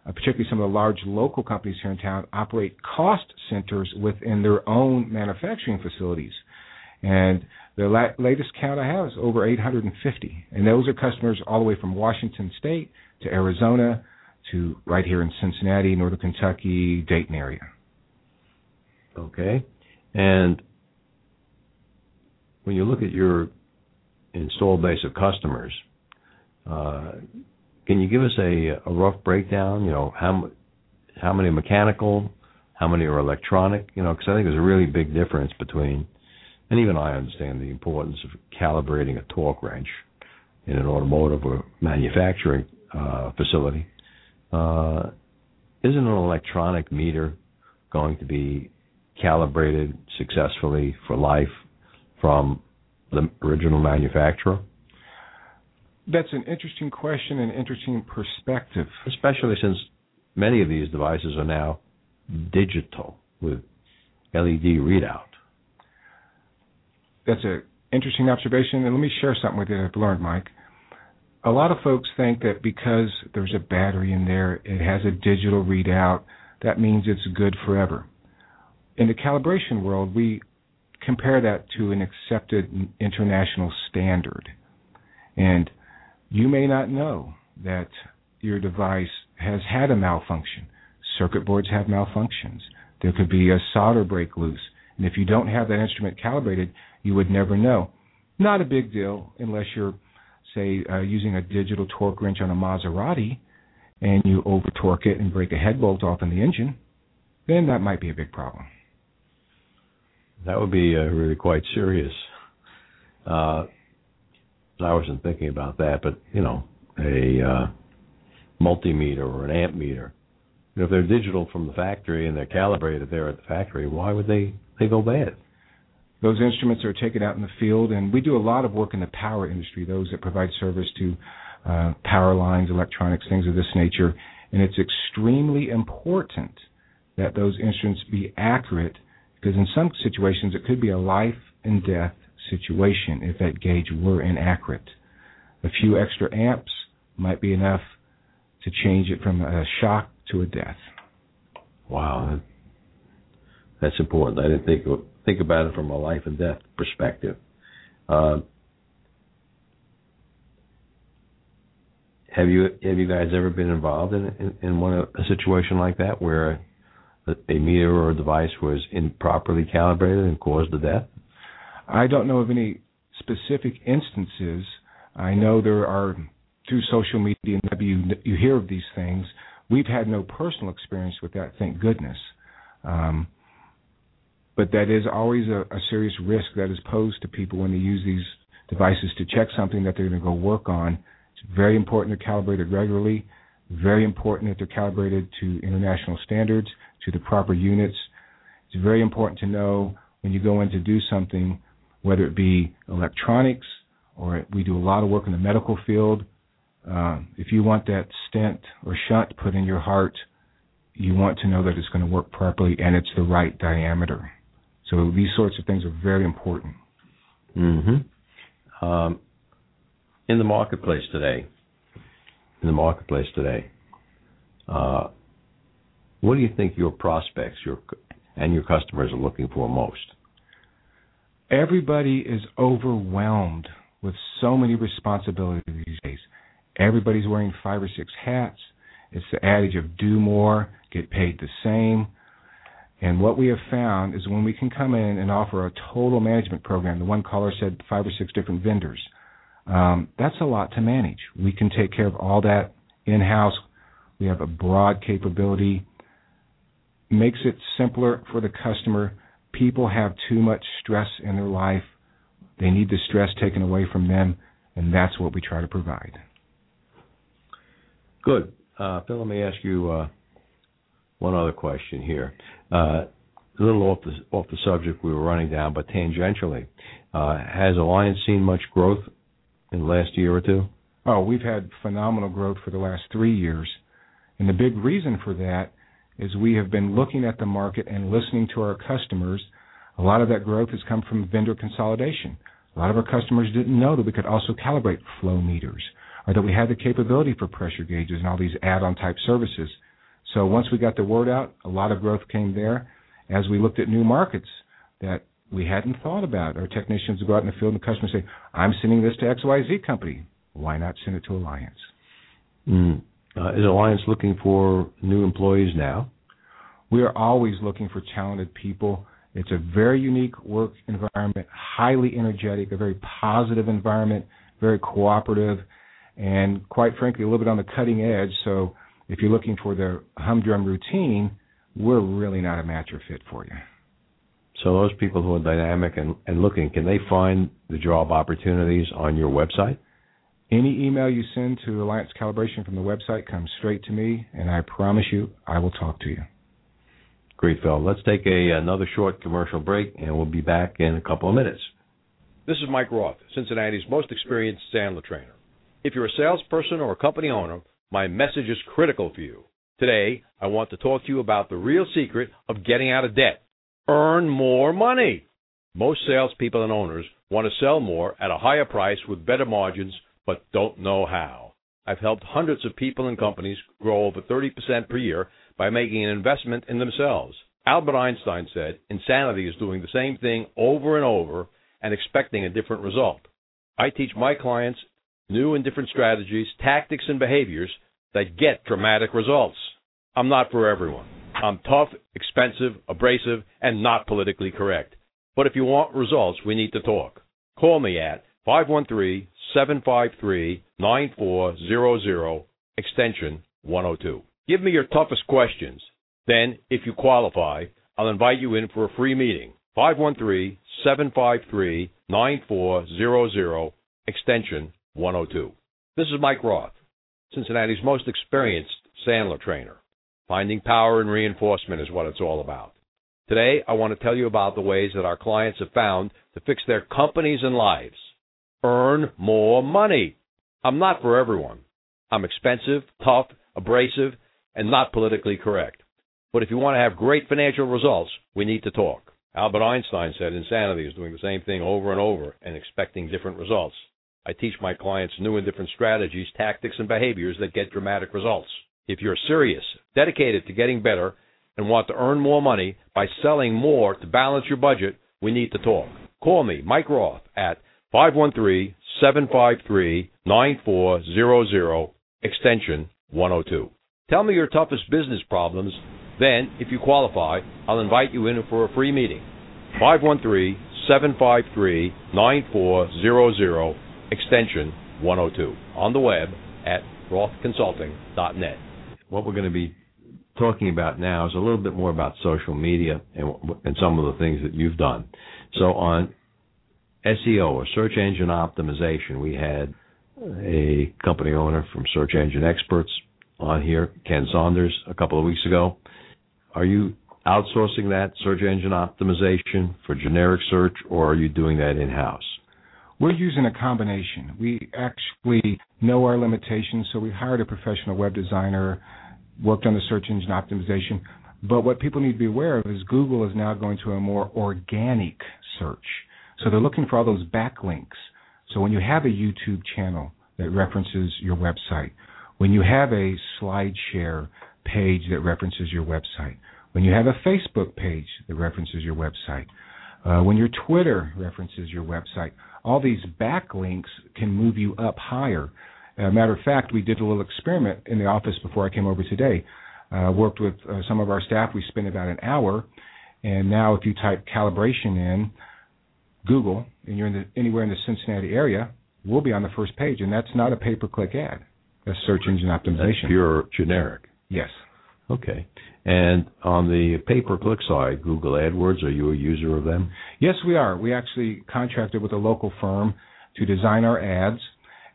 uh, particularly some of the large local companies here in town, operate cost centers within their own manufacturing facilities. And the la- latest count I have is over 850. And those are customers all the way from Washington State to Arizona to right here in Cincinnati, Northern Kentucky, Dayton area. Okay. And when you look at your installed base of customers, uh, can you give us a, a rough breakdown? You know, how how many mechanical, how many are electronic? You know, because I think there's a really big difference between, and even I understand the importance of calibrating a torque wrench in an automotive or manufacturing uh, facility. Uh, isn't an electronic meter going to be calibrated successfully for life from the original manufacturer? That's an interesting question and interesting perspective. Especially since many of these devices are now digital with LED readout. That's an interesting observation, and let me share something with you that I've learned, Mike. A lot of folks think that because there's a battery in there, it has a digital readout, that means it's good forever. In the calibration world, we compare that to an accepted international standard. And you may not know that your device has had a malfunction. Circuit boards have malfunctions. There could be a solder break loose. And if you don't have that instrument calibrated, you would never know. Not a big deal unless you're, say, uh, using a digital torque wrench on a Maserati and you over torque it and break a head bolt off in the engine. Then that might be a big problem. That would be uh, really quite serious. Uh, I wasn't thinking about that, but you know, a uh, multimeter or an amp meter. You know, if they're digital from the factory and they're calibrated there at the factory, why would they they go bad? Those instruments are taken out in the field, and we do a lot of work in the power industry. Those that provide service to uh, power lines, electronics, things of this nature, and it's extremely important that those instruments be accurate because in some situations it could be a life and death situation if that gauge were inaccurate. A few extra amps might be enough to change it from a shock to a death. Wow, that's important. I didn't think think about it from a life and death perspective. Uh, have you have you guys ever been involved in in, in one a situation like that where a, meter or a device was improperly calibrated and caused the death? I don't know of any specific instances. I know there are through social media and you you hear of these things. We've had no personal experience with that, thank goodness. Um, but that is always a, a serious risk that is posed to people when they use these devices to check something that they're going to go work on. It's very important they're calibrated regularly. Very important that they're calibrated to international standards, to the proper units. It's very important to know when you go in to do something, whether it be electronics or we do a lot of work in the medical field. Uh, if you want that stent or shunt put in your heart, you want to know that it's going to work properly and it's the right diameter. So these sorts of things are very important. Mm-hmm. Um, in the marketplace today, in the marketplace today, uh, what do you think your prospects, your and your customers are looking for most? Everybody is overwhelmed with so many responsibilities these days. Everybody's wearing five or six hats. It's the adage of do more, get paid the same. And what we have found is when we can come in and offer a total management program, the one caller said five or six different vendors, um, that's a lot to manage. We can take care of all that in house. We have a broad capability. Makes it simpler for the customer. People have too much stress in their life. They need the stress taken away from them, and that's what we try to provide. Good. Uh, Phil, let me ask you uh, one other question here. Uh, a little off the off the subject we were running down, but tangentially, uh, has Alliance seen much growth in the last year or two? Oh, we've had phenomenal growth for the last three years, and the big reason for that is we have been looking at the market and listening to our customers. A lot of that growth has come from vendor consolidation. A lot of our customers didn't know that we could also calibrate flow meters or that we had the capability for pressure gauges and all these add-on type services. So once we got the word out, a lot of growth came there. As we looked at new markets that we hadn't thought about, our technicians would go out in the field and the customers say, I'm sending this to XYZ company. Why not send it to Alliance? Mm. Uh, is Alliance looking for new employees now? We are always looking for talented people. It's a very unique work environment, highly energetic, a very positive environment, very cooperative, and quite frankly, a little bit on the cutting edge. So if you're looking for the humdrum routine, we're really not a match or fit for you. So those people who are dynamic and, and looking, can they find the job opportunities on your website? Any email you send to Alliance Calibration from the website comes straight to me, and I promise you I will talk to you. Great, Phil. Let's take a, another short commercial break, and we'll be back in a couple of minutes. This is Mike Roth, Cincinnati's most experienced Sandler trainer. If you're a salesperson or a company owner, my message is critical for you. Today, I want to talk to you about the real secret of getting out of debt. Earn more money. Most salespeople and owners want to sell more at a higher price with better margins, but don't know how. I've helped hundreds of people and companies grow over 30% per year by making an investment in themselves. Albert Einstein said, Insanity is doing the same thing over and over and expecting a different result. I teach my clients new and different strategies, tactics, and behaviors that get dramatic results. I'm not for everyone. I'm tough, expensive, abrasive, and not politically correct. But if you want results, we need to talk. Call me at 513 753 9400, extension 102. Give me your toughest questions. Then, if you qualify, I'll invite you in for a free meeting. 513 753 9400, extension 102. This is Mike Roth, Cincinnati's most experienced Sandler trainer. Finding power and reinforcement is what it's all about. Today, I want to tell you about the ways that our clients have found to fix their companies and lives. Earn more money. I'm not for everyone. I'm expensive, tough, abrasive, and not politically correct. But if you want to have great financial results, we need to talk. Albert Einstein said insanity is doing the same thing over and over and expecting different results. I teach my clients new and different strategies, tactics, and behaviors that get dramatic results. If you're serious, dedicated to getting better, and want to earn more money by selling more to balance your budget, we need to talk. Call me, Mike Roth, at 513 753 9400, extension 102. Tell me your toughest business problems. Then, if you qualify, I'll invite you in for a free meeting. 513 753 9400, extension 102. On the web at rothconsulting.net. What we're going to be talking about now is a little bit more about social media and, and some of the things that you've done. So on SEO or search engine optimization, we had a company owner from Search Engine Experts on here, Ken Saunders, a couple of weeks ago. Are you outsourcing that search engine optimization for generic search, or are you doing that in house? We're using a combination. We actually know our limitations, so we hired a professional web designer, worked on the search engine optimization. But what people need to be aware of is Google is now going to a more organic search. So they're looking for all those backlinks. So when you have a YouTube channel that references your website, when you have a SlideShare page that references your website, when you have a Facebook page that references your website, uh, when your Twitter references your website, all these backlinks can move you up higher. Matter of fact, we did a little experiment in the office before I came over today. Uh, worked with uh, some of our staff. We spent about an hour, and now if you type calibration in Google and you're in the, anywhere in the Cincinnati area, we'll be on the first page, and that's not a pay-per-click ad. That's search engine optimization. That's pure generic. Yes. Okay. And on the pay-per-click side, Google AdWords, are you a user of them? Yes, we are. We actually contracted with a local firm to design our ads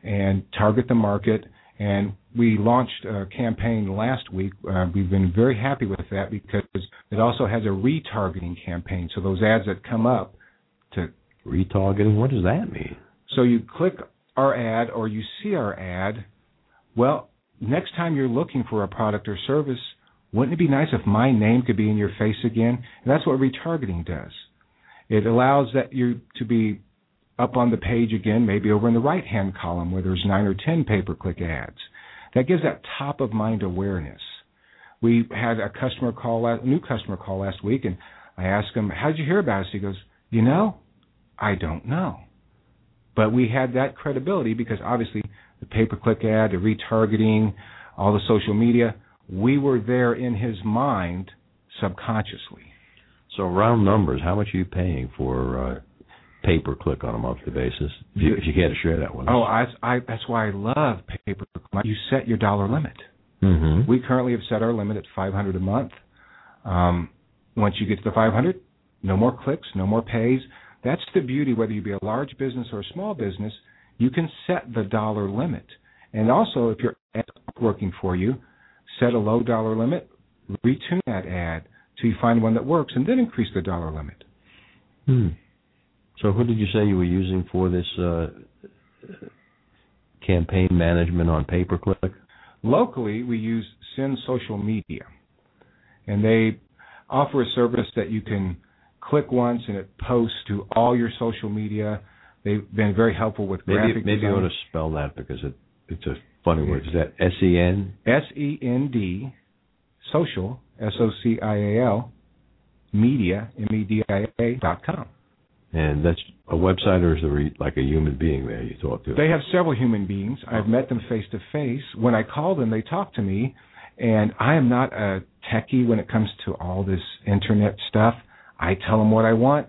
and target the market. And we launched a campaign last week. Uh, we've been very happy with that because it also has a retargeting campaign. So those ads that come up to retargeting, what does that mean? So you click our ad or you see our ad. Well, next time you're looking for a product or service, wouldn't it be nice if my name could be in your face again? And that's what retargeting does. It allows that you to be up on the page again, maybe over in the right hand column where there's nine or ten pay per click ads. That gives that top of mind awareness. We had a customer call, a new customer call last week, and I asked him, "How did you hear about us?" He goes, "You know, I don't know." But we had that credibility because obviously the pay per click ad, the retargeting, all the social media, we were there in his mind subconsciously. So round numbers, how much are you paying for uh, pay per click on a monthly basis? If you, if you care to share that with us. Oh, I, I, that's why I love pay per click. You set your dollar limit. Mm-hmm. We currently have set our limit at 500 a month. Um, once you get to the 500, no more clicks, no more pays. That's the beauty. Whether you be a large business or a small business, you can set the dollar limit. And also, if your ad is working for you, set a low dollar limit, retune that ad till you find one that works, and then increase the dollar limit. Hmm. So, who did you say you were using for this uh, campaign management on pay per click? Locally, we use Send Social Media, and they offer a service that you can click once and it posts to all your social media. They've been very helpful with maybe, graphic Maybe design. you ought to spell that because it, it's a funny word. Is that S E N? S E N D, social, S O C I A L, media, M E D I A dot com. And that's a website, or is there like a human being there you talk to? They have several human beings. I've met them face to face. When I call them, they talk to me, and I am not a techie when it comes to all this internet stuff. I tell them what I want,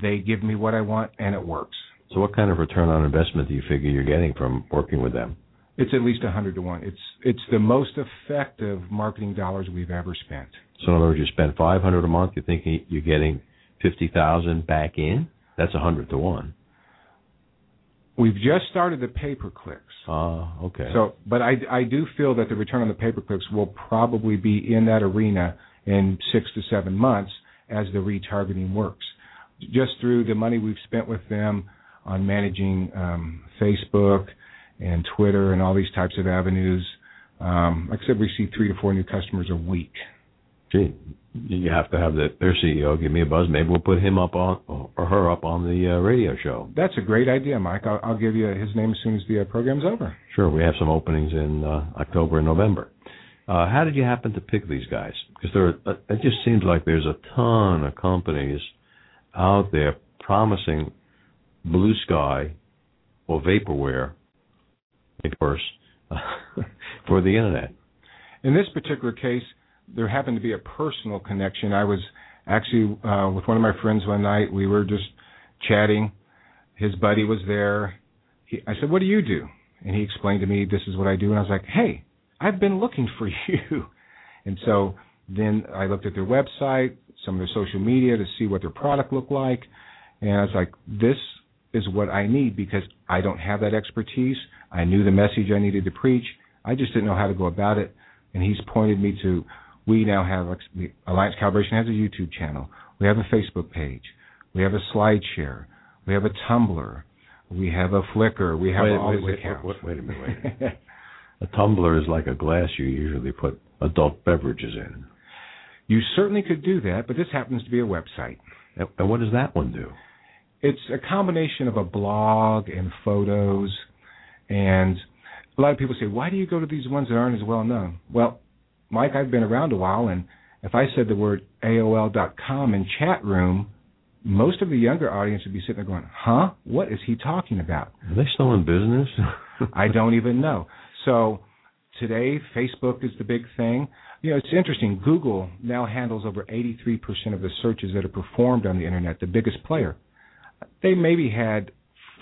they give me what I want, and it works. So, what kind of return on investment do you figure you're getting from working with them? It's at least a hundred to one. It's it's the most effective marketing dollars we've ever spent. So, in other words, you spend five hundred a month. you're thinking you're getting fifty thousand back in? That's a hundred to one. We've just started the pay per clicks. Ah, uh, okay. So, but I I do feel that the return on the pay per clicks will probably be in that arena in six to seven months as the retargeting works. Just through the money we've spent with them on managing um, Facebook and Twitter and all these types of avenues. Um, like I said, we see three to four new customers a week. Gee, you have to have the, their CEO give me a buzz. Maybe we'll put him up on or her up on the uh, radio show. That's a great idea, Mike. I'll, I'll give you his name as soon as the uh, program's over. Sure, we have some openings in uh, October and November. Uh, how did you happen to pick these guys? Because there, are, uh, it just seems like there's a ton of companies out there promising blue sky or vaporware, worse, for the internet. In this particular case, there happened to be a personal connection. I was actually uh, with one of my friends one night. We were just chatting. His buddy was there. He, I said, "What do you do?" And he explained to me, "This is what I do." And I was like, "Hey, I've been looking for you." And so then I looked at their website, some of their social media to see what their product looked like, and I was like, "This is what I need because I don't have that expertise. I knew the message I needed to preach. I just didn't know how to go about it. and he's pointed me to. We now have Alliance Calibration has a YouTube channel. We have a Facebook page. We have a SlideShare. We have a Tumblr. We have a Flickr. We have wait, all wait, these wait, accounts. Wait, wait a minute. Wait a, minute. a tumbler is like a glass you usually put adult beverages in. You certainly could do that, but this happens to be a website. And what does that one do? It's a combination of a blog and photos, and a lot of people say, "Why do you go to these ones that aren't as well known?" Well, Mike, I've been around a while, and if I said the word AOL.com in chat room, most of the younger audience would be sitting there going, "Huh? What is he talking about?" Are they still in business? I don't even know. So today, Facebook is the big thing. You know, it's interesting. Google now handles over 83% of the searches that are performed on the internet, the biggest player. They maybe had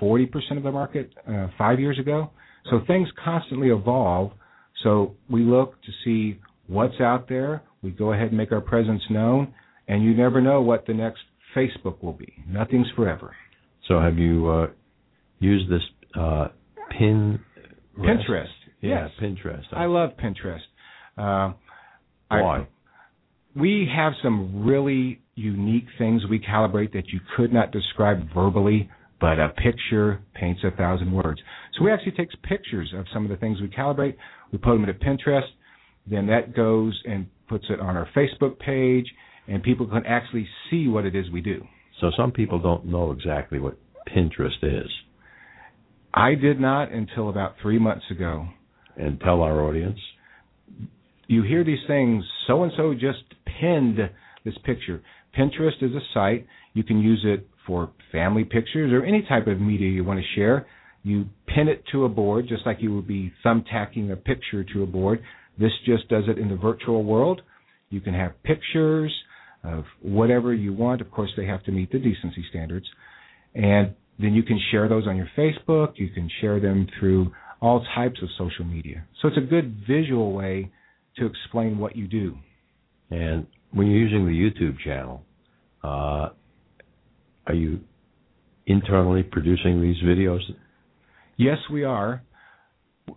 40% of the market uh, five years ago. So things constantly evolve. So we look to see what's out there. We go ahead and make our presence known, and you never know what the next Facebook will be. Nothing's forever. So have you uh, used this uh, pin? Pinterest. Yeah, yes. Pinterest. I love Pinterest. Uh, Why? I, we have some really unique things we calibrate that you could not describe verbally, but a picture paints a thousand words. So we actually take pictures of some of the things we calibrate. We put them into Pinterest. Then that goes and puts it on our Facebook page, and people can actually see what it is we do. So some people don't know exactly what Pinterest is. I did not until about three months ago. And tell our audience. You hear these things, so and so just pinned this picture. Pinterest is a site. You can use it for family pictures or any type of media you want to share. You pin it to a board just like you would be thumbtacking a picture to a board. This just does it in the virtual world. You can have pictures of whatever you want. Of course, they have to meet the decency standards. And then you can share those on your Facebook. You can share them through all types of social media. So it's a good visual way to explain what you do. And when you're using the YouTube channel, uh, are you internally producing these videos? Yes, we are.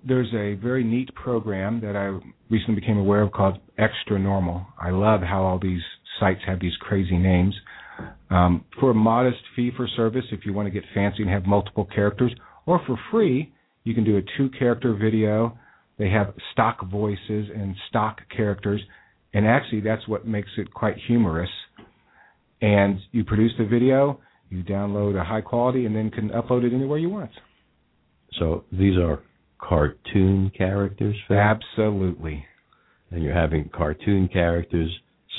There's a very neat program that I recently became aware of called Xtranormal. I love how all these sites have these crazy names. Um, for a modest fee for service, if you want to get fancy and have multiple characters, or for free, you can do a two character video. They have stock voices and stock characters, and actually, that's what makes it quite humorous. And you produce the video, you download a high quality, and then can upload it anywhere you want. So these are cartoon characters? Phil? Absolutely. And you're having cartoon characters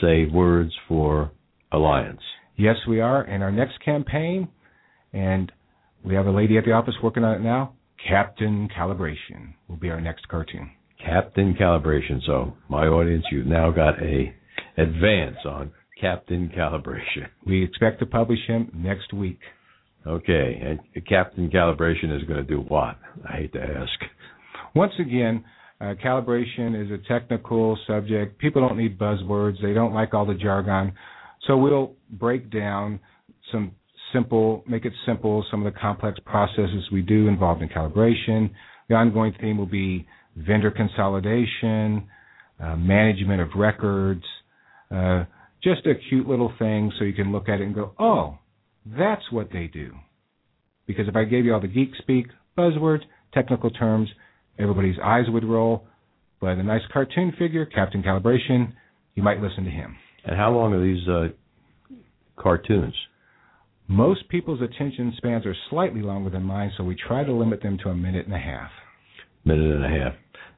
say words for Alliance. Yes, we are. And our next campaign, and we have a lady at the office working on it now, Captain Calibration will be our next cartoon. Captain Calibration. So, my audience, you've now got a advance on Captain Calibration. We expect to publish him next week. Okay, and Captain Calibration is going to do what? I hate to ask. Once again, uh, calibration is a technical subject. People don't need buzzwords. They don't like all the jargon. So we'll break down some simple, make it simple, some of the complex processes we do involved in calibration. The ongoing theme will be vendor consolidation, uh, management of records, uh, just a cute little thing so you can look at it and go, oh, that's what they do. Because if I gave you all the geek speak, buzzwords, technical terms, everybody's eyes would roll. But a nice cartoon figure, Captain Calibration, you might listen to him. And how long are these uh, cartoons? Most people's attention spans are slightly longer than mine, so we try to limit them to a minute and a half. Minute and a half.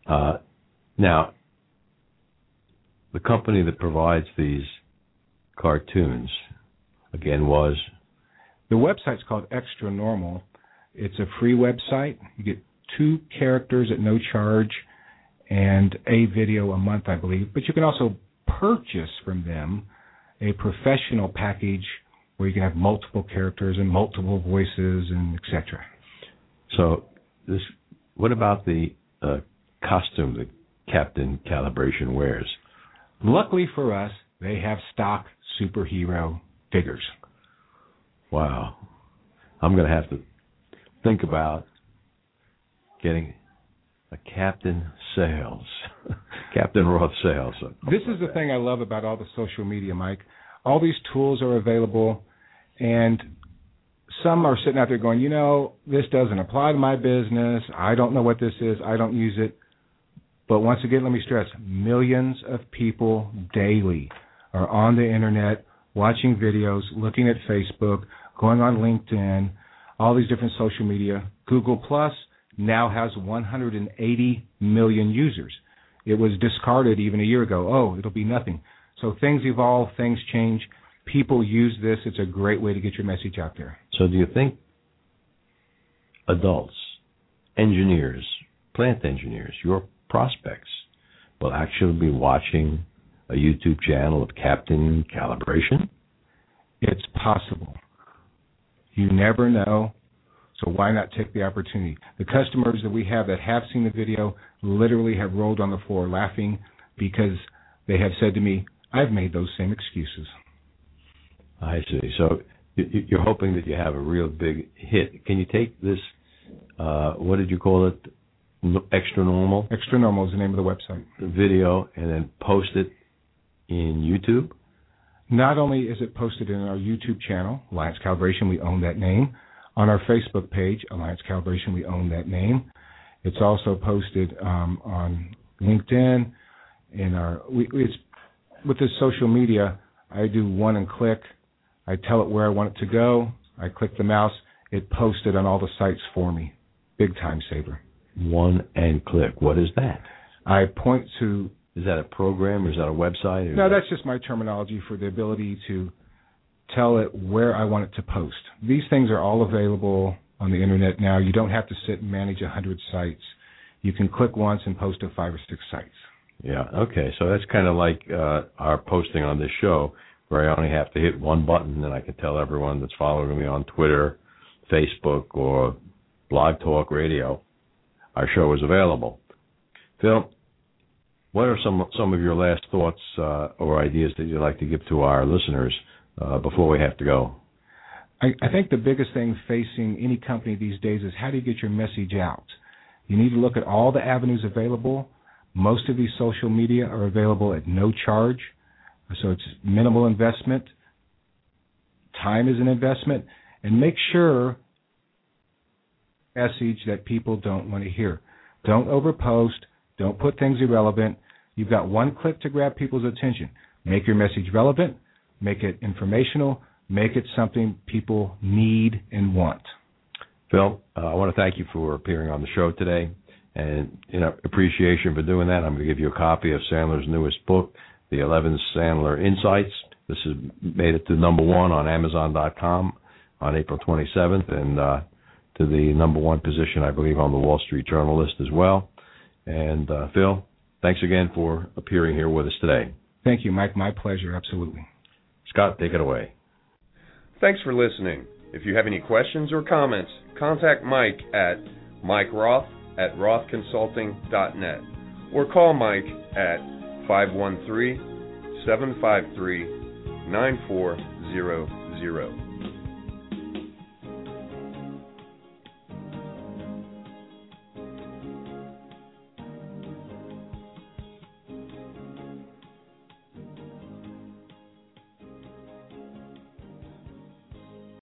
Uh, now, the company that provides these cartoons, again, was the website's called Xtranormal. It's a free website. You get two characters at no charge and a video a month, I believe. But you can also purchase from them a professional package where you can have multiple characters and multiple voices and etc. So, this. What about the uh, costume that Captain Calibration wears? Luckily for us, they have stock superhero figures. Wow. I'm going to have to think about getting a Captain Sales. Captain Roth Sales. This is the thing I love about all the social media, Mike. All these tools are available, and some are sitting out there going, you know, this doesn't apply to my business. I don't know what this is. I don't use it. But once again, let me stress millions of people daily are on the internet watching videos, looking at Facebook, going on LinkedIn, all these different social media. Google Plus now has 180 million users. It was discarded even a year ago. Oh, it'll be nothing. So things evolve, things change. People use this. It's a great way to get your message out there. So, do you think adults, engineers, plant engineers, your prospects will actually be watching a YouTube channel of Captain Calibration? It's possible. You never know. So why not take the opportunity? The customers that we have that have seen the video literally have rolled on the floor laughing because they have said to me, I've made those same excuses. I see. So you're hoping that you have a real big hit. Can you take this, uh, what did you call it? Xtranormal? Extra Normal is the name of the website. The video and then post it in YouTube? Not only is it posted in our YouTube channel, Alliance Calibration, we own that name. On our Facebook page, Alliance Calibration, we own that name. It's also posted um, on LinkedIn. In our, we, it's with this social media. I do one and click. I tell it where I want it to go. I click the mouse. It posted on all the sites for me. Big time saver. One and click. What is that? I point to. Is that a program or is that a website? No, that's just my terminology for the ability to tell it where I want it to post. These things are all available on the internet now. You don't have to sit and manage a hundred sites. You can click once and post to five or six sites. Yeah. Okay. So that's kind of like uh, our posting on this show, where I only have to hit one button, and I can tell everyone that's following me on Twitter, Facebook, or Blog Talk Radio, our show is available. Phil, what are some some of your last thoughts uh, or ideas that you'd like to give to our listeners uh, before we have to go? I, I think the biggest thing facing any company these days is how do you get your message out? You need to look at all the avenues available. Most of these social media are available at no charge, so it's minimal investment. Time is an investment, and make sure message that people don't want to hear. Don't overpost. Don't put things irrelevant. You've got one click to grab people's attention. Make your message relevant. Make it informational. Make it something people need and want. Phil, uh, I want to thank you for appearing on the show today, and in appreciation for doing that, I'm going to give you a copy of Sandler's newest book, The 11 Sandler Insights. This has made it to number one on Amazon.com on April 27th, and uh, to the number one position, I believe, on the Wall Street Journal list as well. And uh, Phil, thanks again for appearing here with us today. Thank you, Mike. My pleasure. Absolutely. Scott, take it away. Thanks for listening. If you have any questions or comments, contact Mike at Mike Roth at rothconsulting.net or call Mike at 513 753 9400.